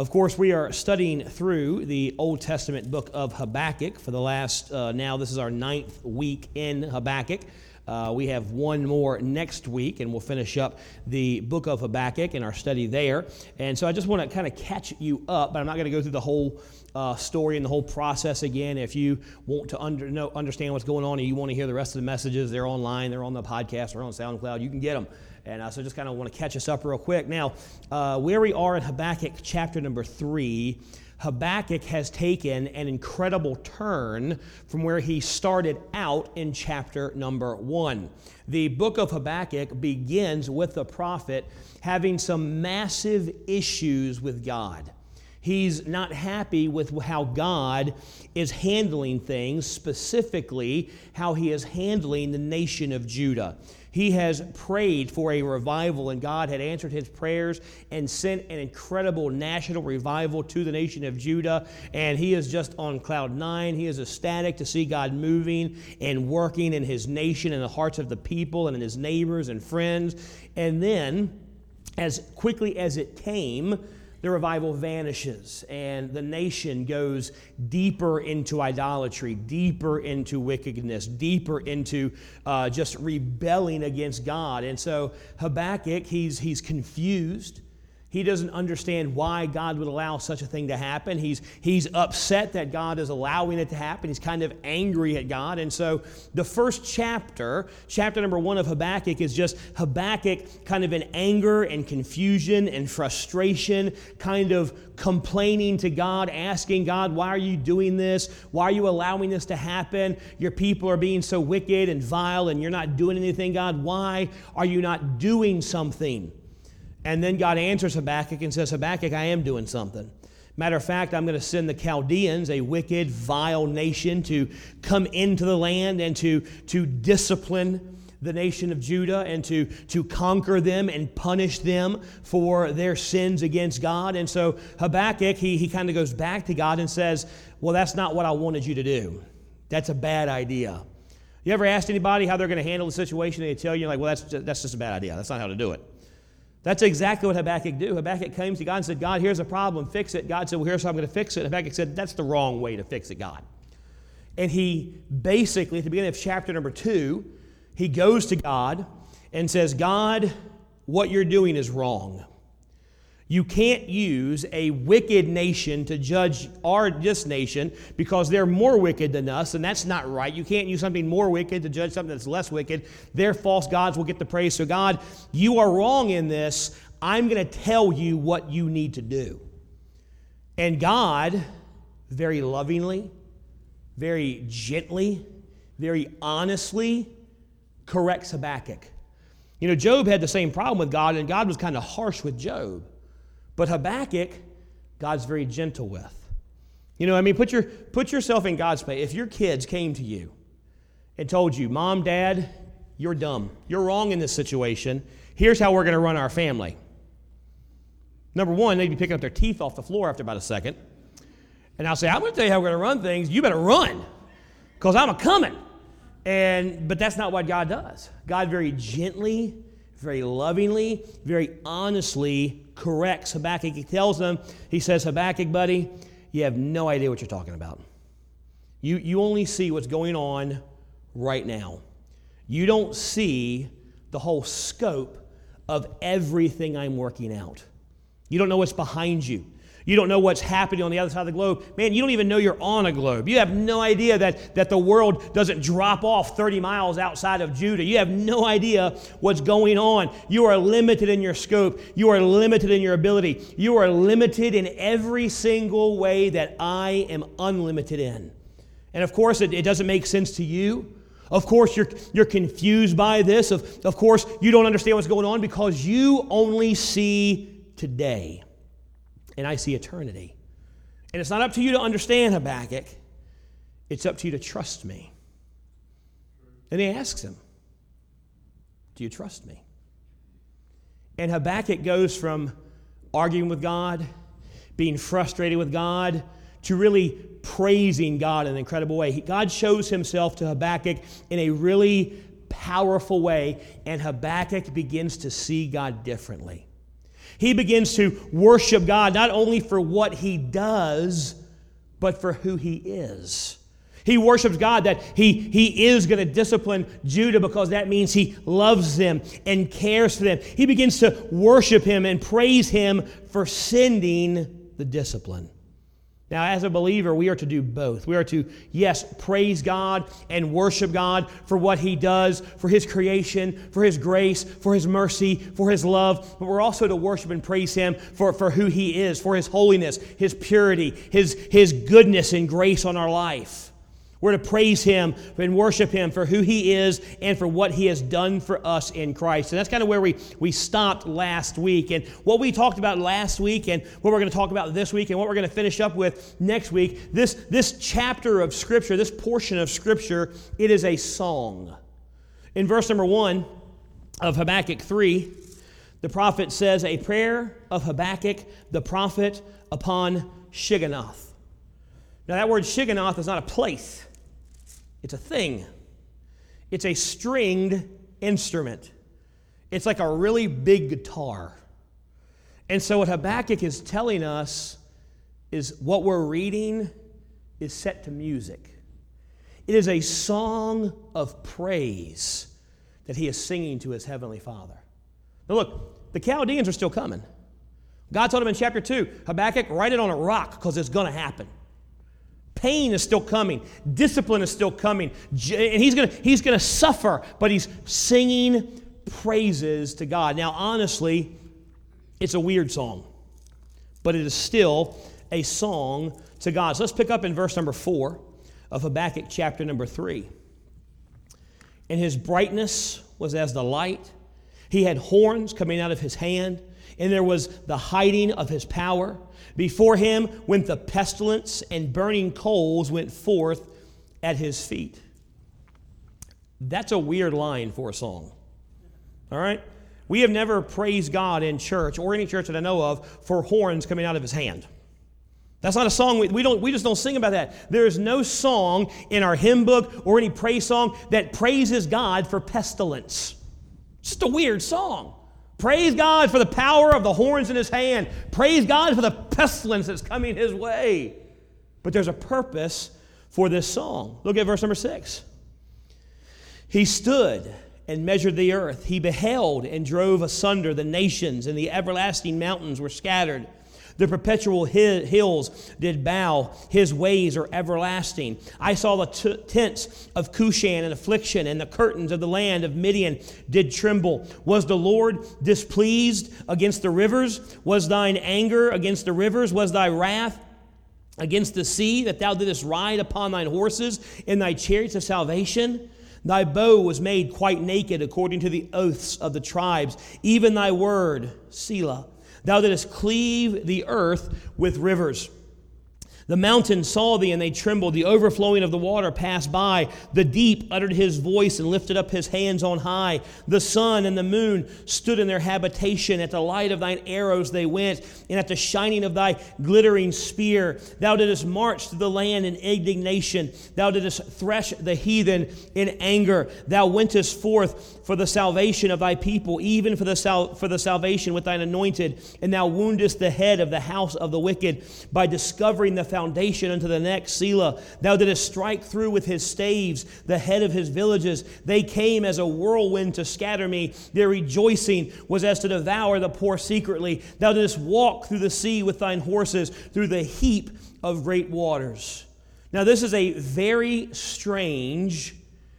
Of course, we are studying through the Old Testament book of Habakkuk for the last, uh, now this is our ninth week in Habakkuk. Uh, we have one more next week, and we'll finish up the book of Habakkuk and our study there. And so I just want to kind of catch you up, but I'm not going to go through the whole uh, story and the whole process again. If you want to under, know, understand what's going on and you want to hear the rest of the messages, they're online, they're on the podcast, they're on SoundCloud, you can get them. And uh, so just kind of want to catch us up real quick. Now, uh, where we are in Habakkuk chapter number three, Habakkuk has taken an incredible turn from where he started out in chapter number one. The book of Habakkuk begins with the prophet having some massive issues with God. He's not happy with how God is handling things, specifically how he is handling the nation of Judah. He has prayed for a revival, and God had answered his prayers and sent an incredible national revival to the nation of Judah. And he is just on cloud nine. He is ecstatic to see God moving and working in his nation in the hearts of the people and in his neighbors and friends. And then, as quickly as it came, the revival vanishes and the nation goes deeper into idolatry, deeper into wickedness, deeper into uh, just rebelling against God. And so Habakkuk, he's, he's confused. He doesn't understand why God would allow such a thing to happen. He's, he's upset that God is allowing it to happen. He's kind of angry at God. And so the first chapter, chapter number one of Habakkuk, is just Habakkuk kind of in anger and confusion and frustration, kind of complaining to God, asking God, Why are you doing this? Why are you allowing this to happen? Your people are being so wicked and vile, and you're not doing anything, God. Why are you not doing something? And then God answers Habakkuk and says, Habakkuk, I am doing something. Matter of fact, I'm going to send the Chaldeans, a wicked, vile nation, to come into the land and to, to discipline the nation of Judah and to, to conquer them and punish them for their sins against God. And so Habakkuk, he, he kind of goes back to God and says, Well, that's not what I wanted you to do. That's a bad idea. You ever asked anybody how they're going to handle the situation? They tell you, like, well, that's, that's just a bad idea. That's not how to do it. That's exactly what Habakkuk do. Habakkuk came to God and said, God, here's a problem, fix it. God said, Well, here's how I'm going to fix it. Habakkuk said, That's the wrong way to fix it, God. And he basically, at the beginning of chapter number two, he goes to God and says, God, what you're doing is wrong. You can't use a wicked nation to judge our this nation because they're more wicked than us, and that's not right. You can't use something more wicked to judge something that's less wicked. Their false gods will get the praise. So, God, you are wrong in this. I'm going to tell you what you need to do. And God, very lovingly, very gently, very honestly, corrects Habakkuk. You know, Job had the same problem with God, and God was kind of harsh with Job. But Habakkuk, God's very gentle with. You know, I mean, put, your, put yourself in God's place. If your kids came to you and told you, Mom, Dad, you're dumb. You're wrong in this situation. Here's how we're going to run our family. Number one, they'd be picking up their teeth off the floor after about a second. And I'll say, I'm going to tell you how we're going to run things. You better run because I'm a coming. And, but that's not what God does. God very gently, very lovingly, very honestly corrects Habakkuk. He tells them, he says, Habakkuk, buddy, you have no idea what you're talking about. You, you only see what's going on right now. You don't see the whole scope of everything I'm working out. You don't know what's behind you. You don't know what's happening on the other side of the globe. Man, you don't even know you're on a globe. You have no idea that, that the world doesn't drop off 30 miles outside of Judah. You have no idea what's going on. You are limited in your scope. You are limited in your ability. You are limited in every single way that I am unlimited in. And of course, it, it doesn't make sense to you. Of course, you're, you're confused by this. Of, of course, you don't understand what's going on because you only see today and I see eternity. And it's not up to you to understand Habakkuk, it's up to you to trust me. And he asks him, Do you trust me? And Habakkuk goes from arguing with God, being frustrated with God, to really praising God in an incredible way. God shows himself to Habakkuk in a really powerful way, and Habakkuk begins to see God differently. He begins to worship God not only for what he does, but for who he is. He worships God that he, he is going to discipline Judah because that means he loves them and cares for them. He begins to worship him and praise him for sending the discipline. Now, as a believer, we are to do both. We are to, yes, praise God and worship God for what He does, for His creation, for His grace, for His mercy, for His love, but we're also to worship and praise Him for, for who He is, for His holiness, His purity, His, His goodness and grace on our life. We're to praise Him and worship Him for who He is and for what He has done for us in Christ. And that's kind of where we, we stopped last week. And what we talked about last week and what we're going to talk about this week and what we're going to finish up with next week, this, this chapter of Scripture, this portion of Scripture, it is a song. In verse number one of Habakkuk 3, the prophet says, A prayer of Habakkuk the prophet upon Shigionoth. Now, that word Shigionoth is not a place. It's a thing, it's a stringed instrument. It's like a really big guitar. And so, what Habakkuk is telling us is what we're reading is set to music. It is a song of praise that he is singing to his heavenly Father. Now, look, the Chaldeans are still coming. God told him in chapter 2 Habakkuk, write it on a rock because it's going to happen. Pain is still coming. Discipline is still coming. And he's going he's going to suffer, but he's singing praises to God. Now, honestly, it's a weird song, but it is still a song to God. So let's pick up in verse number four of Habakkuk chapter number three. And his brightness was as the light. He had horns coming out of his hand, and there was the hiding of his power. Before him went the pestilence, and burning coals went forth at his feet. That's a weird line for a song. All right? We have never praised God in church or any church that I know of for horns coming out of his hand. That's not a song. We, we, don't, we just don't sing about that. There is no song in our hymn book or any praise song that praises God for pestilence. It's just a weird song. Praise God for the power of the horns in his hand. Praise God for the pestilence that's coming his way. But there's a purpose for this song. Look at verse number six. He stood and measured the earth. He beheld and drove asunder the nations, and the everlasting mountains were scattered. The perpetual hills did bow. His ways are everlasting. I saw the t- tents of Cushan in affliction, and the curtains of the land of Midian did tremble. Was the Lord displeased against the rivers? Was thine anger against the rivers? Was thy wrath against the sea that thou didst ride upon thine horses in thy chariots of salvation? Thy bow was made quite naked according to the oaths of the tribes, even thy word, Selah. Thou didst cleave the earth with rivers. The mountains saw thee and they trembled. The overflowing of the water passed by. The deep uttered his voice and lifted up his hands on high. The sun and the moon stood in their habitation. At the light of thine arrows they went, and at the shining of thy glittering spear. Thou didst march through the land in indignation. Thou didst thresh the heathen in anger. Thou wentest forth for the salvation of thy people, even for the, sal- for the salvation with thine anointed. And thou woundest the head of the house of the wicked by discovering the foundation unto the next. Selah. Thou didst strike through with his staves the head of his villages. They came as a whirlwind to scatter me. Their rejoicing was as to devour the poor secretly. Thou didst walk through the sea with thine horses, through the heap of great waters. Now, this is a very strange,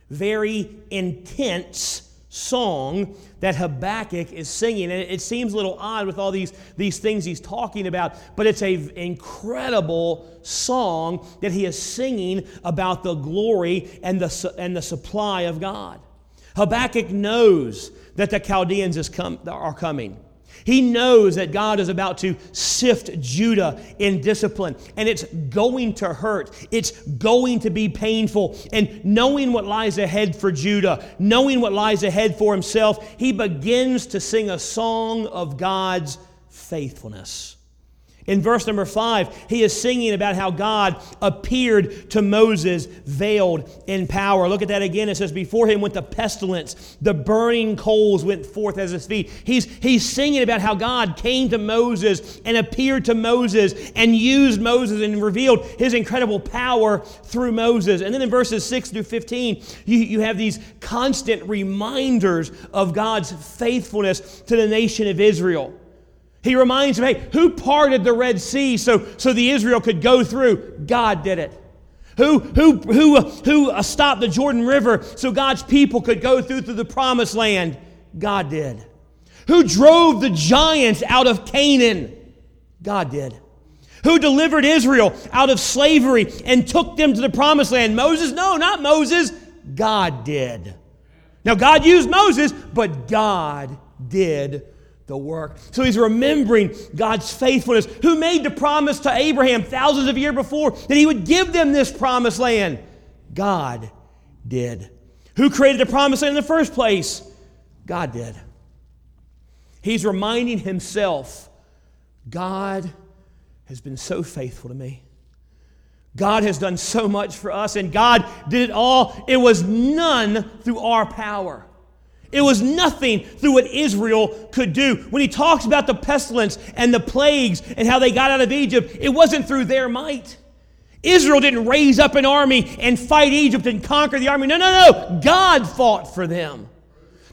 very intense song that Habakkuk is singing. And it seems a little odd with all these, these things he's talking about, but it's an incredible song that he is singing about the glory and the, and the supply of God. Habakkuk knows that the Chaldeans is come, are coming. He knows that God is about to sift Judah in discipline, and it's going to hurt. It's going to be painful. And knowing what lies ahead for Judah, knowing what lies ahead for himself, he begins to sing a song of God's faithfulness. In verse number five, he is singing about how God appeared to Moses veiled in power. Look at that again. It says, Before him went the pestilence, the burning coals went forth as his feet. He's, he's singing about how God came to Moses and appeared to Moses and used Moses and revealed his incredible power through Moses. And then in verses 6 through 15, you, you have these constant reminders of God's faithfulness to the nation of Israel. He reminds them, hey, who parted the Red Sea so, so the Israel could go through? God did it. Who, who, who, who uh, stopped the Jordan River so God's people could go through to the promised land? God did. Who drove the giants out of Canaan? God did. Who delivered Israel out of slavery and took them to the promised land? Moses? No, not Moses. God did. Now, God used Moses, but God did the work. So he's remembering God's faithfulness, who made the promise to Abraham thousands of years before that he would give them this promised land. God did. Who created the promised land in the first place? God did. He's reminding himself God has been so faithful to me. God has done so much for us, and God did it all. It was none through our power. It was nothing through what Israel could do. When he talks about the pestilence and the plagues and how they got out of Egypt, it wasn't through their might. Israel didn't raise up an army and fight Egypt and conquer the army. No, no, no. God fought for them.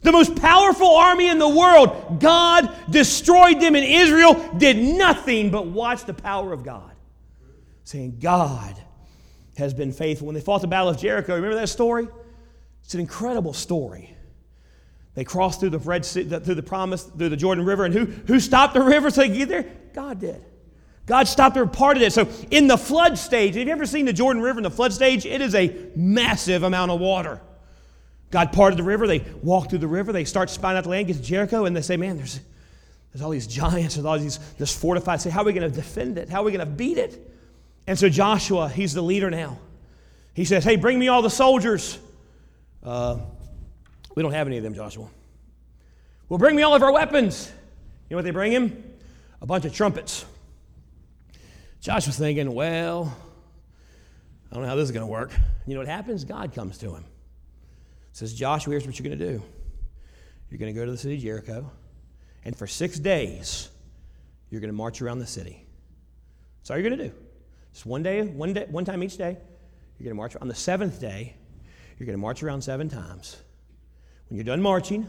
The most powerful army in the world, God destroyed them, and Israel did nothing but watch the power of God. Saying, God has been faithful. When they fought the Battle of Jericho, remember that story? It's an incredible story. They crossed through the Red sea, through the promise, through the Jordan River, and who, who stopped the river so they could get there? God did. God stopped there, parted it. So in the flood stage, have you ever seen the Jordan River in the flood stage? It is a massive amount of water. God parted the river. They walk through the river. They start spying out the land, get to Jericho, and they say, "Man, there's there's all these giants, there's all these this fortified. Say, how are we going to defend it? How are we going to beat it?" And so Joshua, he's the leader now. He says, "Hey, bring me all the soldiers." Uh, we don't have any of them, Joshua. Well, bring me all of our weapons. You know what they bring him? A bunch of trumpets. Joshua's thinking, well, I don't know how this is going to work. You know what happens? God comes to him. Says, Joshua, here's what you're going to do. You're going to go to the city of Jericho, and for six days, you're going to march around the city. That's all you're going to do. Just one day, one day, one time each day. You're going to march. On the seventh day, you're going to march around seven times. When you're done marching,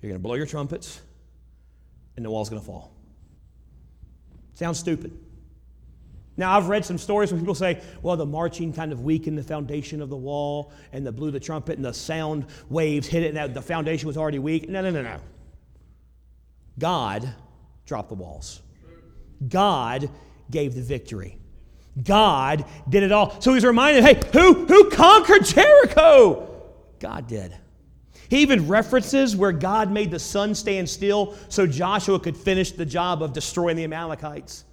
you're going to blow your trumpets, and the wall's going to fall. Sounds stupid. Now, I've read some stories where people say, well, the marching kind of weakened the foundation of the wall, and the blew the trumpet, and the sound waves hit it, and the foundation was already weak. No, no, no, no. God dropped the walls. God gave the victory. God did it all. So he's reminded, hey, who, who conquered Jericho? God did. He even references where God made the sun stand still so Joshua could finish the job of destroying the Amalekites.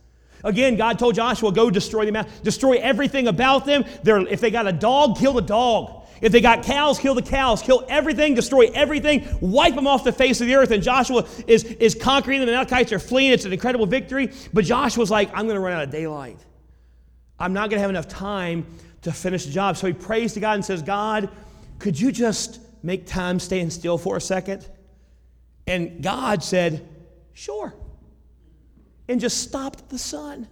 Again, God told Joshua, go destroy them, destroy everything about them. They're, if they got a dog, kill the dog. If they got cows, kill the cows. Kill everything, destroy everything, wipe them off the face of the earth. And Joshua is, is conquering them. The Amalekites are fleeing. It's an incredible victory. But Joshua's like, I'm going to run out of daylight. I'm not going to have enough time to finish the job. So he prays to God and says, God, could you just make time stand still for a second? And God said, Sure. And just stopped the sun.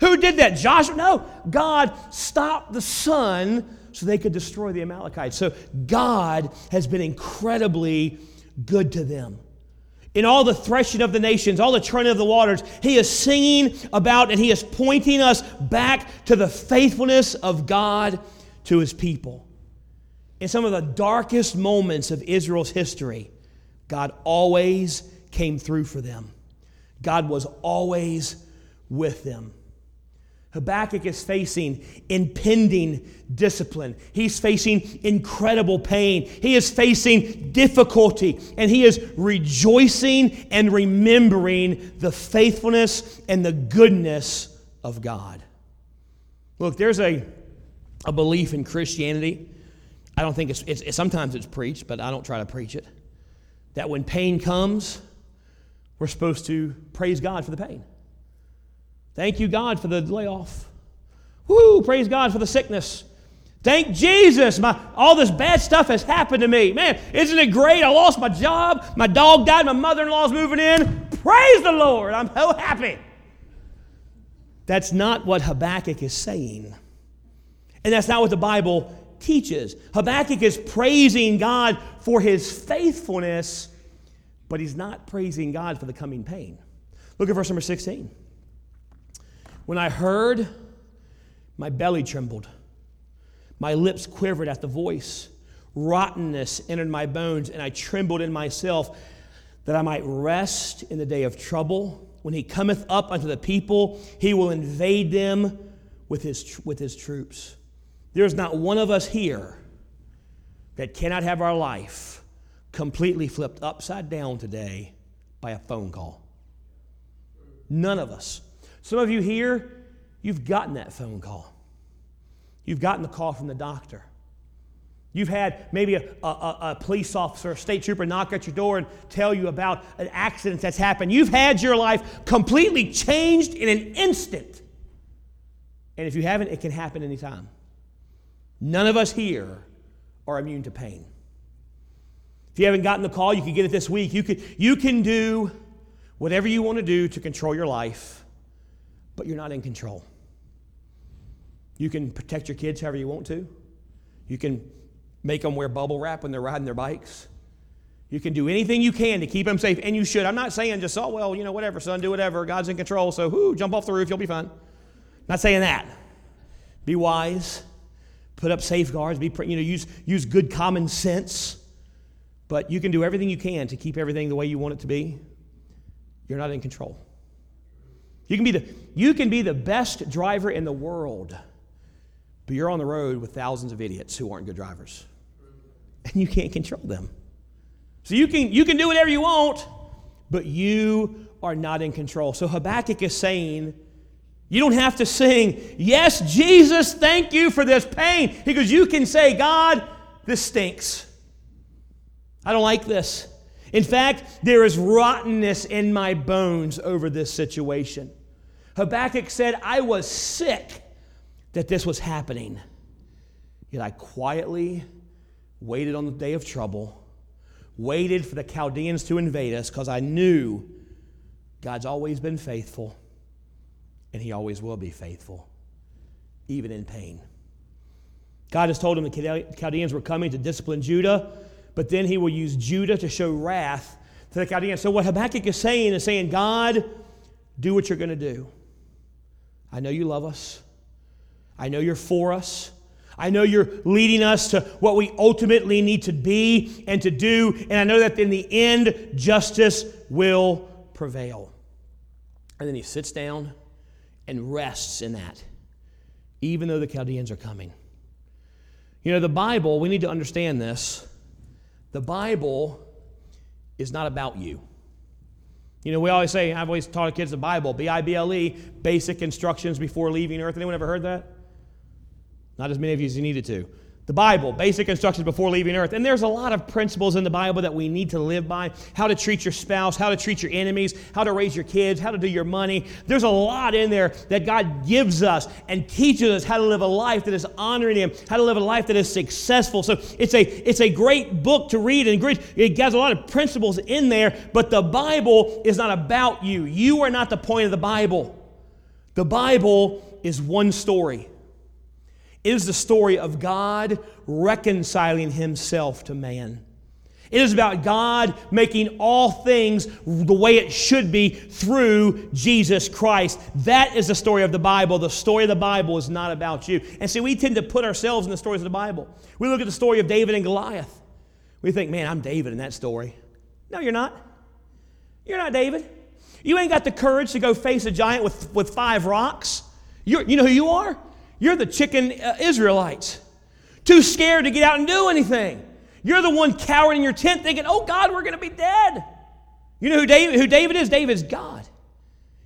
Who did that? Joshua? No. God stopped the sun so they could destroy the Amalekites. So God has been incredibly good to them. In all the threshing of the nations, all the churning of the waters, he is singing about and he is pointing us back to the faithfulness of God to his people in some of the darkest moments of Israel's history, God always came through for them. God was always with them. Habakkuk is facing impending discipline. He's facing incredible pain. He is facing difficulty, and he is rejoicing and remembering the faithfulness and the goodness of God. Look, there's a, a belief in Christianity I don't think it's, it's, sometimes it's preached, but I don't try to preach it. That when pain comes, we're supposed to praise God for the pain. Thank you, God, for the layoff. Woo! Praise God for the sickness. Thank Jesus. My, all this bad stuff has happened to me. Man, isn't it great? I lost my job. My dog died. My mother in law's moving in. Praise the Lord. I'm so happy. That's not what Habakkuk is saying. And that's not what the Bible teaches. Habakkuk is praising God for his faithfulness, but he's not praising God for the coming pain. Look at verse number 16. When I heard, my belly trembled, my lips quivered at the voice. Rottenness entered my bones, and I trembled in myself that I might rest in the day of trouble. When he cometh up unto the people, he will invade them with his, with his troops. There's not one of us here that cannot have our life completely flipped upside down today by a phone call. None of us. Some of you here, you've gotten that phone call. You've gotten the call from the doctor. You've had maybe a, a, a, police officer, a state trooper knock at your door and tell you about an accident that's happened. You've had your life completely changed in an instant. And if you haven't, it can happen anytime. None of us here are immune to pain. If you haven't gotten the call, you can get it this week. You can, you can do whatever you want to do to control your life, but you're not in control. You can protect your kids however you want to. You can make them wear bubble wrap when they're riding their bikes. You can do anything you can to keep them safe, and you should. I'm not saying just, oh, well, you know, whatever, son, do whatever. God's in control, so whoo, jump off the roof, you'll be fine. Not saying that. Be wise put up safeguards, be, you know, use, use good common sense. But you can do everything you can to keep everything the way you want it to be. You're not in control. You can be the, you can be the best driver in the world, but you're on the road with thousands of idiots who aren't good drivers. And you can't control them. So you can, you can do whatever you want, but you are not in control. So Habakkuk is saying, you don't have to sing, Yes, Jesus, thank you for this pain. He goes, You can say, God, this stinks. I don't like this. In fact, there is rottenness in my bones over this situation. Habakkuk said, I was sick that this was happening. Yet I quietly waited on the day of trouble, waited for the Chaldeans to invade us because I knew God's always been faithful and he always will be faithful, even in pain. God has told him the Chaldeans were coming to discipline Judah, but then he will use Judah to show wrath to the Chaldeans. So, what Habakkuk is saying is saying, God, do what you're going to do. I know you love us, I know you're for us. I know you're leading us to what we ultimately need to be and to do, and I know that in the end, justice will prevail. And then he sits down and rests in that, even though the Chaldeans are coming. You know, the Bible, we need to understand this. The Bible is not about you. You know, we always say, I've always taught kids the Bible, B I B L E, basic instructions before leaving earth. Anyone ever heard that? Not as many of you as you needed to the Bible, basic instructions before leaving earth. And there's a lot of principles in the Bible that we need to live by how to treat your spouse, how to treat your enemies, how to raise your kids, how to do your money. There's a lot in there that God gives us and teaches us how to live a life that is honoring Him, how to live a life that is successful. So it's a, it's a great book to read, and great, it has a lot of principles in there, but the Bible is not about you. You are not the point of the Bible. The Bible is one story is the story of God reconciling himself to man. It is about God making all things the way it should be through Jesus Christ. That is the story of the Bible. The story of the Bible is not about you. And see, we tend to put ourselves in the stories of the Bible. We look at the story of David and Goliath. We think, man, I'm David in that story. No, you're not. You're not David. You ain't got the courage to go face a giant with, with five rocks. You're, you know who you are? You're the chicken uh, Israelites, too scared to get out and do anything. You're the one cowering in your tent thinking, oh God, we're going to be dead. You know who David, who David is? David's God.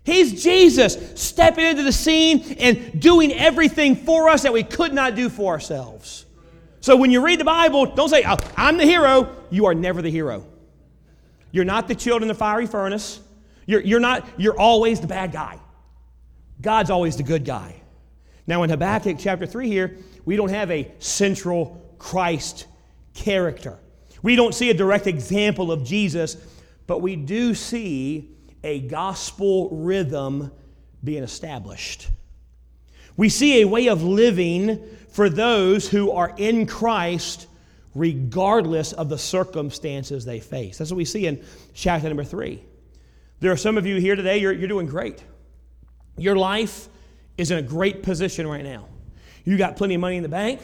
He's Jesus stepping into the scene and doing everything for us that we could not do for ourselves. So when you read the Bible, don't say, oh, I'm the hero. You are never the hero. You're not the children in the fiery furnace. You're, you're not, you're always the bad guy. God's always the good guy. Now, in Habakkuk chapter 3 here, we don't have a central Christ character. We don't see a direct example of Jesus, but we do see a gospel rhythm being established. We see a way of living for those who are in Christ regardless of the circumstances they face. That's what we see in chapter number three. There are some of you here today, you're, you're doing great. Your life is in a great position right now. You got plenty of money in the bank,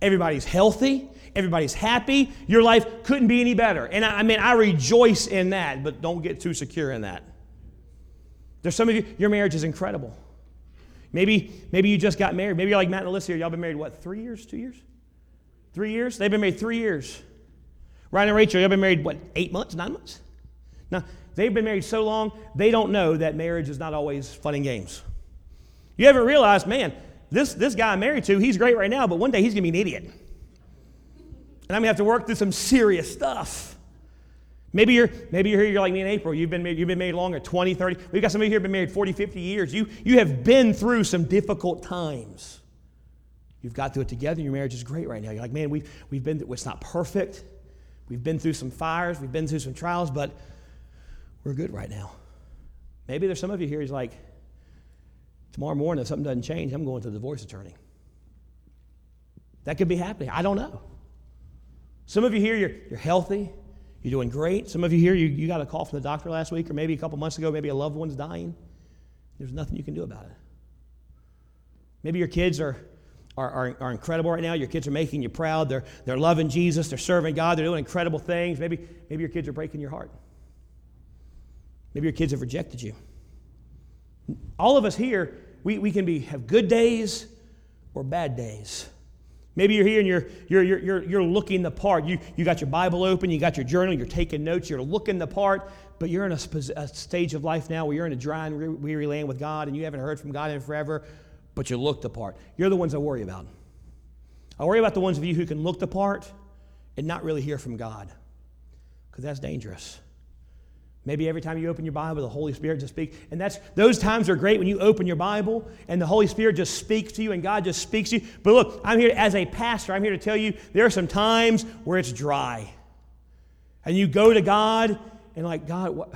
everybody's healthy, everybody's happy. Your life couldn't be any better. And I, I mean, I rejoice in that, but don't get too secure in that. There's some of you, your marriage is incredible. Maybe, maybe you just got married. Maybe you're like Matt and Alyssa here. Y'all been married, what, three years, two years? Three years? They've been married three years. Ryan and Rachel, y'all been married, what, eight months, nine months? Now, they've been married so long, they don't know that marriage is not always fun and games. You haven't realized, man, this, this guy I'm married to, he's great right now, but one day he's going to be an idiot. And I'm going to have to work through some serious stuff. Maybe you're, maybe you're here, you're like me in April. You've been, you've been married longer, 20, 30. We've got some of you here been married 40, 50 years. You, you have been through some difficult times. You've got through it together. Your marriage is great right now. You're like, man, we've, we've been, it's not perfect. We've been through some fires. We've been through some trials, but we're good right now. Maybe there's some of you here who's like, tomorrow morning, if something doesn't change, I'm going to the divorce attorney. That could be happening. I don't know. Some of you here, you're, you're healthy. You're doing great. Some of you here, you, you got a call from the doctor last week, or maybe a couple months ago, maybe a loved one's dying. There's nothing you can do about it. Maybe your kids are, are, are, are, incredible right now. Your kids are making you proud. They're, they're loving Jesus. They're serving God. They're doing incredible things. Maybe, maybe your kids are breaking your heart. Maybe your kids have rejected you. All of us here, we, we can be, have good days or bad days. Maybe you're here and you're, you're, you're, you're, you're looking the part. You, you got your Bible open, you got your journal, you're taking notes, you're looking the part, but you're in a, a stage of life now where you're in a dry and weary land with God and you haven't heard from God in forever, but you look the part. You're the ones I worry about. I worry about the ones of you who can look the part and not really hear from God, because that's dangerous. Maybe every time you open your Bible, the Holy Spirit just speaks. And that's those times are great when you open your Bible and the Holy Spirit just speaks to you and God just speaks to you. But look, I'm here as a pastor, I'm here to tell you there are some times where it's dry. And you go to God and like, God, what,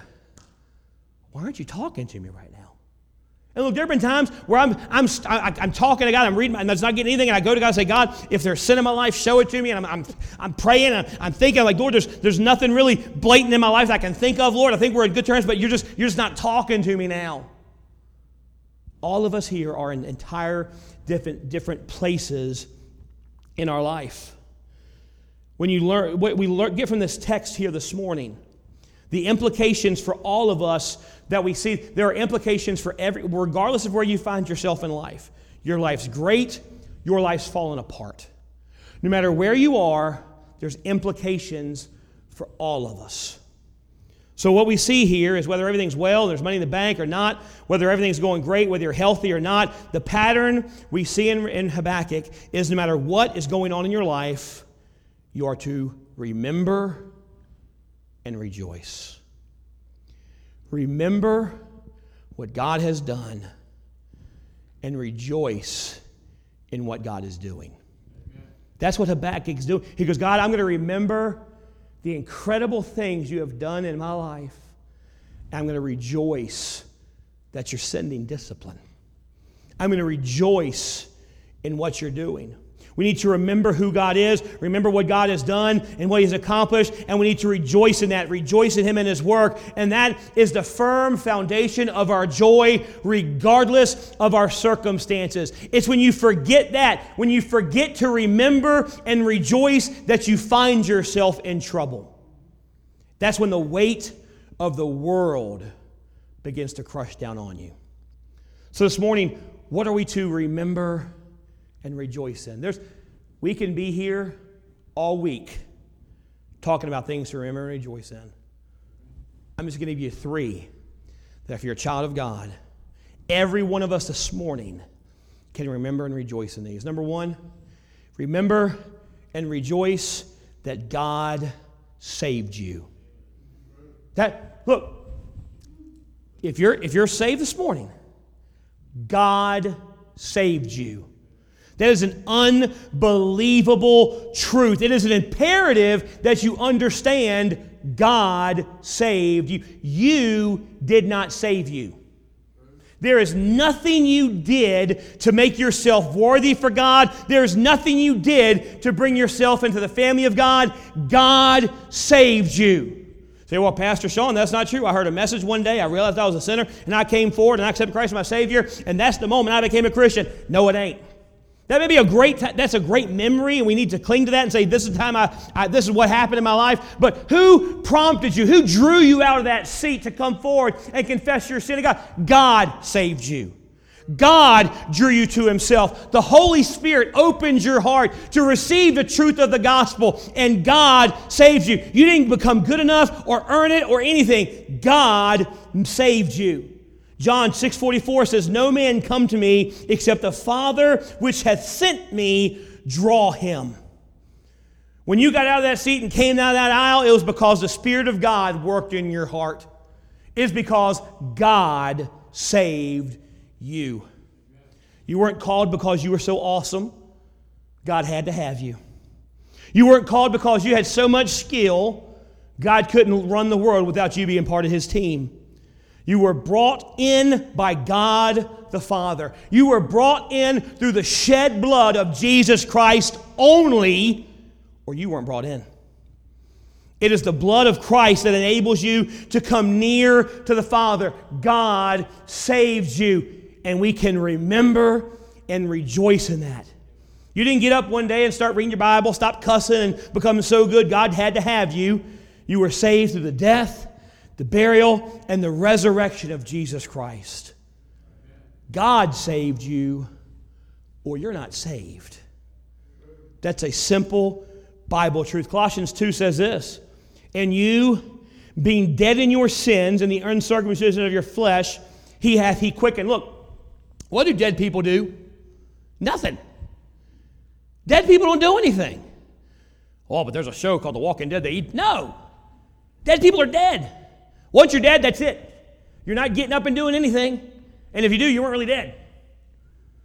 why aren't you talking to me right now? And look, there have been times where I'm, I'm, I'm talking to God, I'm reading, and I'm not getting anything, and I go to God and say, God, if there's sin in my life, show it to me. And I'm, I'm, I'm praying, and I'm thinking, like, Lord, there's, there's nothing really blatant in my life that I can think of, Lord. I think we're in good terms, but you're just, you're just not talking to me now. All of us here are in entire different, different places in our life. When you learn, what we learn, get from this text here this morning, the implications for all of us that we see there are implications for every, regardless of where you find yourself in life. Your life's great, your life's fallen apart. No matter where you are, there's implications for all of us. So, what we see here is whether everything's well, there's money in the bank or not, whether everything's going great, whether you're healthy or not, the pattern we see in, in Habakkuk is no matter what is going on in your life, you are to remember and rejoice. Remember what God has done and rejoice in what God is doing. That's what Habakkuk's doing. He goes, God, I'm going to remember the incredible things you have done in my life. I'm going to rejoice that you're sending discipline. I'm going to rejoice in what you're doing. We need to remember who God is, remember what God has done and what He's accomplished, and we need to rejoice in that, rejoice in Him and His work. And that is the firm foundation of our joy, regardless of our circumstances. It's when you forget that, when you forget to remember and rejoice, that you find yourself in trouble. That's when the weight of the world begins to crush down on you. So this morning, what are we to remember? And rejoice in. There's, we can be here all week talking about things to remember and rejoice in. I'm just going to give you three that if you're a child of God, every one of us this morning can remember and rejoice in these. Number one, remember and rejoice that God saved you. That look, if you're if you're saved this morning, God saved you. That is an unbelievable truth. It is an imperative that you understand God saved you. You did not save you. There is nothing you did to make yourself worthy for God. There is nothing you did to bring yourself into the family of God. God saved you. Say, well, Pastor Sean, that's not true. I heard a message one day. I realized I was a sinner, and I came forward and I accepted Christ as my Savior, and that's the moment I became a Christian. No, it ain't. That may be a great, that's a great memory, and we need to cling to that and say, this is the time I, I, this is what happened in my life. But who prompted you? Who drew you out of that seat to come forward and confess your sin to God? God saved you. God drew you to Himself. The Holy Spirit opens your heart to receive the truth of the gospel, and God saved you. You didn't become good enough or earn it or anything. God saved you. John 6:44 says, "No man come to me except the Father which hath sent me draw him." When you got out of that seat and came down that aisle, it was because the Spirit of God worked in your heart. It's because God saved you. You weren't called because you were so awesome. God had to have you. You weren't called because you had so much skill. God couldn't run the world without you being part of his team. You were brought in by God the Father. You were brought in through the shed blood of Jesus Christ only, or you weren't brought in. It is the blood of Christ that enables you to come near to the Father. God saved you, and we can remember and rejoice in that. You didn't get up one day and start reading your Bible, stop cussing, and becoming so good God had to have you. You were saved through the death the burial, and the resurrection of Jesus Christ. God saved you, or you're not saved. That's a simple Bible truth. Colossians 2 says this And you, being dead in your sins and the uncircumcision of your flesh, he hath he quickened. Look, what do dead people do? Nothing. Dead people don't do anything. Oh, but there's a show called The Walking Dead. They eat. No. Dead people are dead. Once you're dead, that's it. You're not getting up and doing anything. And if you do, you weren't really dead.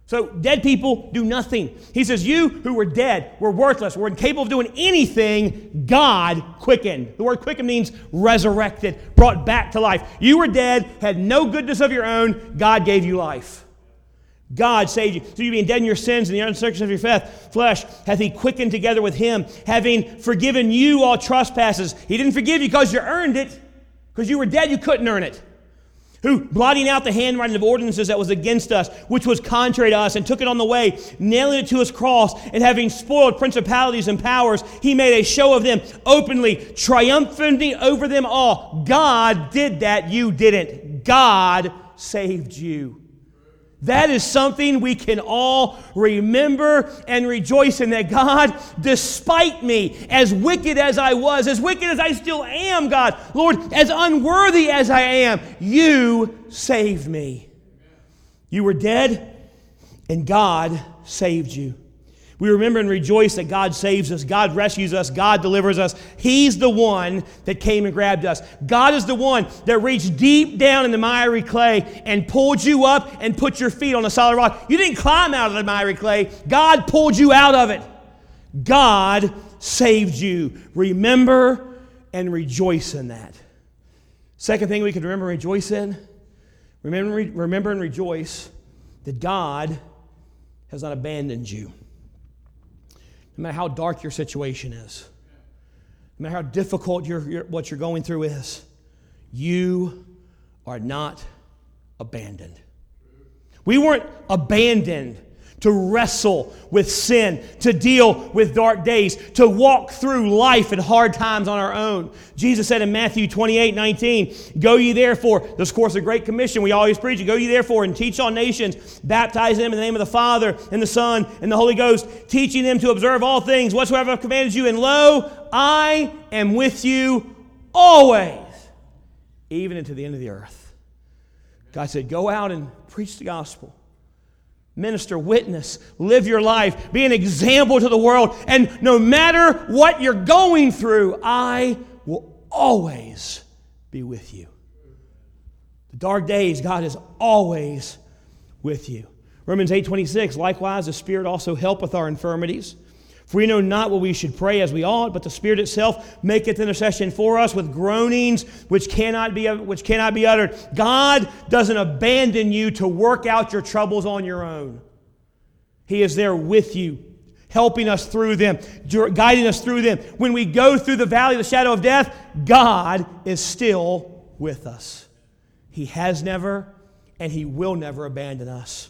So dead people do nothing. He says, You who were dead, were worthless, were incapable of doing anything, God quickened. The word quickened means resurrected, brought back to life. You were dead, had no goodness of your own, God gave you life. God saved you. Through you being dead in your sins and the uncircumcision of your flesh, hath he quickened together with him, having forgiven you all trespasses. He didn't forgive you because you earned it. Because you were dead, you couldn't earn it. Who, blotting out the handwriting of ordinances that was against us, which was contrary to us, and took it on the way, nailing it to his cross, and having spoiled principalities and powers, he made a show of them openly, triumphantly over them all. God did that, you didn't. God saved you. That is something we can all remember and rejoice in that God, despite me, as wicked as I was, as wicked as I still am, God, Lord, as unworthy as I am, you saved me. You were dead, and God saved you. We remember and rejoice that God saves us, God rescues us, God delivers us. He's the one that came and grabbed us. God is the one that reached deep down in the miry clay and pulled you up and put your feet on a solid rock. You didn't climb out of the miry clay, God pulled you out of it. God saved you. Remember and rejoice in that. Second thing we can remember and rejoice in remember, remember and rejoice that God has not abandoned you no matter how dark your situation is, no matter how difficult your, your, what you're going through is, you are not abandoned. We weren't abandoned to wrestle with sin, to deal with dark days, to walk through life and hard times on our own. Jesus said in Matthew 28 19, Go ye therefore, this course a great commission we always preach, go ye therefore and teach all nations, baptize them in the name of the Father and the Son and the Holy Ghost, teaching them to observe all things whatsoever I've commanded you, and lo, I am with you always, even into the end of the earth. God said, Go out and preach the gospel minister, witness, live your life, be an example to the world. And no matter what you're going through, I will always be with you. The dark days, God is always with you. Romans 8:26 Likewise the Spirit also helpeth our infirmities. For we know not what we should pray as we ought, but the Spirit itself maketh intercession for us with groanings which cannot be, which cannot be uttered. God doesn't abandon you to work out your troubles on your own. He is there with you, helping us through them, guiding us through them. When we go through the valley of the shadow of death, God is still with us. He has never and he will never abandon us.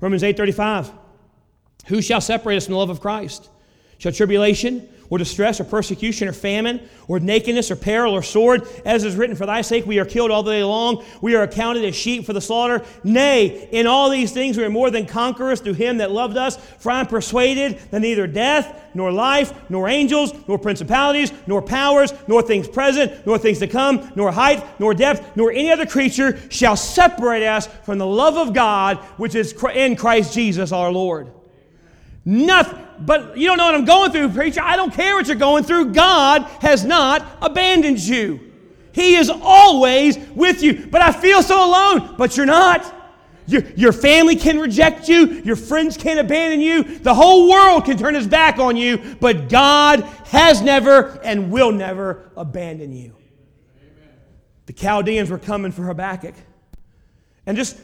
Romans 8:35 Who shall separate us from the love of Christ? Shall tribulation or distress or persecution or famine or nakedness or peril or sword, as is written, For thy sake we are killed all the day long, we are accounted as sheep for the slaughter. Nay, in all these things we are more than conquerors through him that loved us. For I am persuaded that neither death, nor life, nor angels, nor principalities, nor powers, nor things present, nor things to come, nor height, nor depth, nor any other creature shall separate us from the love of God which is in Christ Jesus our Lord. Nothing but you don't know what I'm going through, preacher. I don't care what you're going through. God has not abandoned you. He is always with you. But I feel so alone. But you're not. Your, your family can reject you. Your friends can abandon you. The whole world can turn his back on you. But God has never and will never abandon you. Amen. The Chaldeans were coming for Habakkuk. And just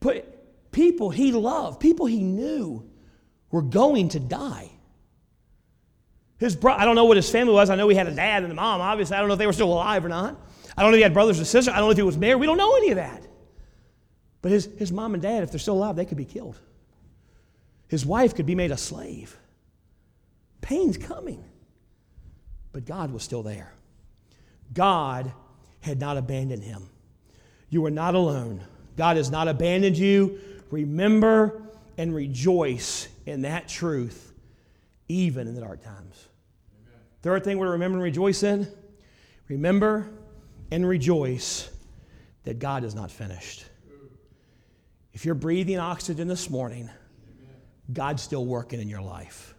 put people he loved, people he knew were going to die. His bro- I don't know what his family was. I know he had a dad and a mom, obviously. I don't know if they were still alive or not. I don't know if he had brothers or sisters. I don't know if he was married. We don't know any of that. But his, his mom and dad, if they're still alive, they could be killed. His wife could be made a slave. Pain's coming. But God was still there. God had not abandoned him. You are not alone. God has not abandoned you. Remember and rejoice in that truth, even in the dark times. Amen. Third thing we're to remember and rejoice in remember and rejoice that God is not finished. If you're breathing oxygen this morning, God's still working in your life.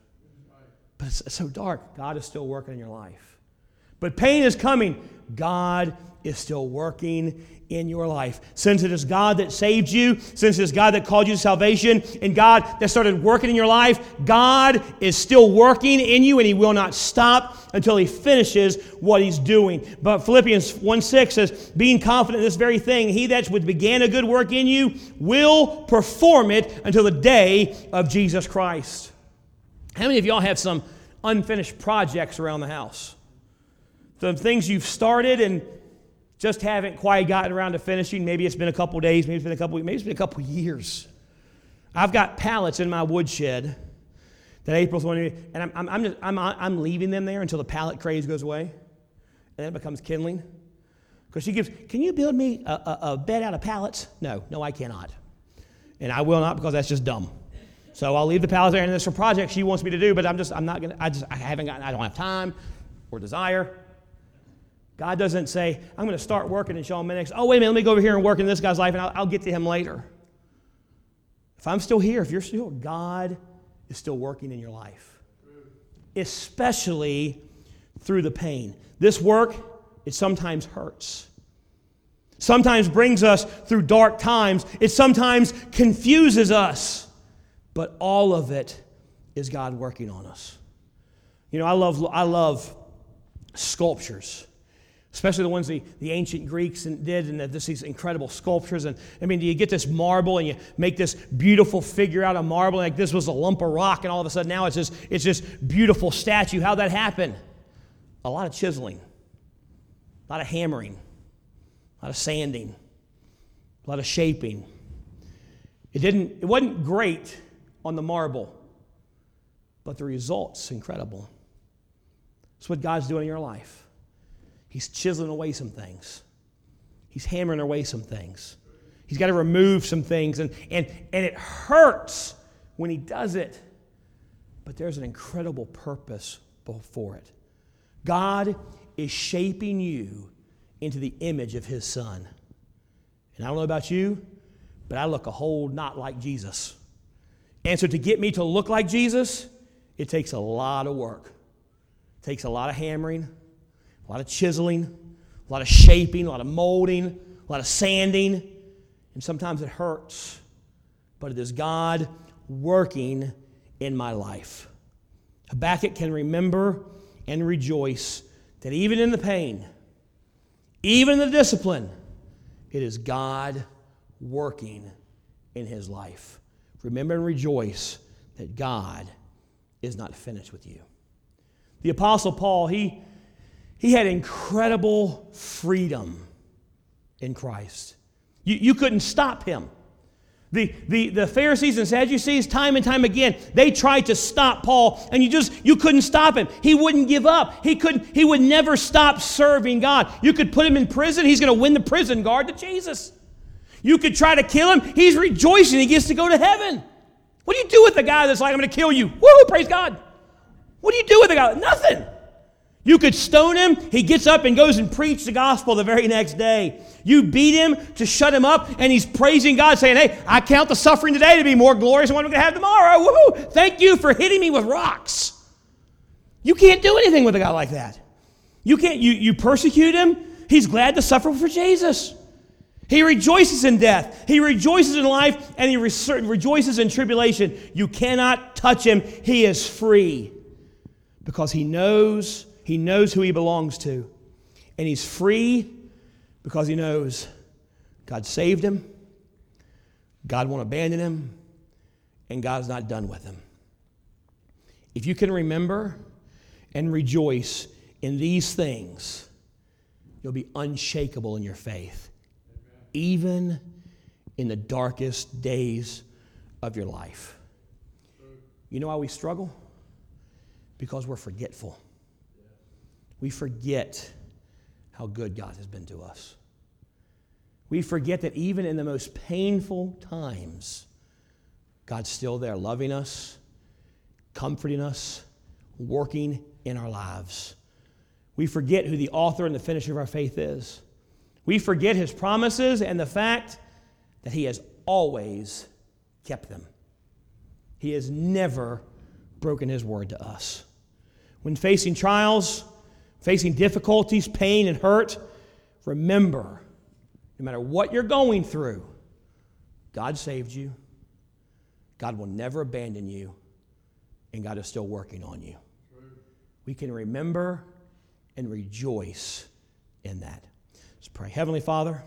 But it's so dark. God is still working in your life. But pain is coming. God is still working in your life. Since it is God that saved you, since it is God that called you to salvation, and God that started working in your life, God is still working in you and He will not stop until He finishes what He's doing. But Philippians 1 6 says, Being confident in this very thing, He that began a good work in you will perform it until the day of Jesus Christ. How many of y'all have some unfinished projects around the house? Some things you've started and just haven't quite gotten around to finishing. Maybe it's been a couple days, maybe it's been a couple weeks, maybe it's been a couple years. I've got pallets in my woodshed that April's wanting and I'm, I'm, I'm, just, I'm, I'm leaving them there until the pallet craze goes away, and then it becomes kindling. Because she gives, can you build me a, a, a bed out of pallets? No, no, I cannot. And I will not because that's just dumb. So I'll leave the pallets there, and there's a project she wants me to do, but I'm just, I'm not gonna, I just, I haven't gotten, I don't have time or desire. God doesn't say, I'm going to start working in Sean Minix. Oh, wait a minute, let me go over here and work in this guy's life and I'll, I'll get to him later. If I'm still here, if you're still, God is still working in your life, especially through the pain. This work, it sometimes hurts. Sometimes brings us through dark times. It sometimes confuses us. But all of it is God working on us. You know, I love, I love sculptures especially the ones the, the ancient Greeks did, and this, these incredible sculptures. And I mean, do you get this marble and you make this beautiful figure out of marble, like this was a lump of rock, and all of a sudden now it's this, it's this beautiful statue. How'd that happen? A lot of chiseling, a lot of hammering, a lot of sanding, a lot of shaping. It didn't, it wasn't great on the marble, but the result's incredible. It's what God's doing in your life. He's chiseling away some things. He's hammering away some things. He's got to remove some things, and, and, and it hurts when he does it. But there's an incredible purpose for it. God is shaping you into the image of his son. And I don't know about you, but I look a whole not like Jesus. And so to get me to look like Jesus, it takes a lot of work. It takes a lot of hammering, a lot of chiseling, a lot of shaping, a lot of molding, a lot of sanding, and sometimes it hurts. but it is God working in my life. Habakkuk can remember and rejoice that even in the pain, even in the discipline, it is God working in his life. Remember and rejoice that God is not finished with you. The Apostle Paul, he, he had incredible freedom in Christ. You, you couldn't stop him. The, the, the Pharisees and Sadducees, time and time again, they tried to stop Paul, and you just you couldn't stop him. He wouldn't give up. He couldn't, he would never stop serving God. You could put him in prison, he's to win the prison guard to Jesus. You could try to kill him, he's rejoicing, he gets to go to heaven. What do you do with a guy that's like, I'm to kill you? Woo, praise God. What do you do with a guy? Nothing. You could stone him. He gets up and goes and preaches the gospel the very next day. You beat him to shut him up, and he's praising God, saying, Hey, I count the suffering today to be more glorious than what I'm going to have tomorrow. Woohoo! Thank you for hitting me with rocks. You can't do anything with a guy like that. You can't, you, you persecute him, he's glad to suffer for Jesus. He rejoices in death. He rejoices in life, and he re- rejoices in tribulation. You cannot touch him. He is free because he knows he knows who he belongs to. And he's free because he knows God saved him, God won't abandon him, and God's not done with him. If you can remember and rejoice in these things, you'll be unshakable in your faith, even in the darkest days of your life. You know why we struggle? Because we're forgetful we forget how good God has been to us. We forget that even in the most painful times, God's still there, loving us, comforting us, working in our lives. We forget who the author and the finisher of our faith is. We forget his promises and the fact that he has always kept them. He has never broken his word to us. When facing trials, facing difficulties, pain, and hurt, remember no matter what you're going through, God saved you. God will never abandon you, and God is still working on you. We can remember and rejoice in that. Let's pray. Heavenly Father,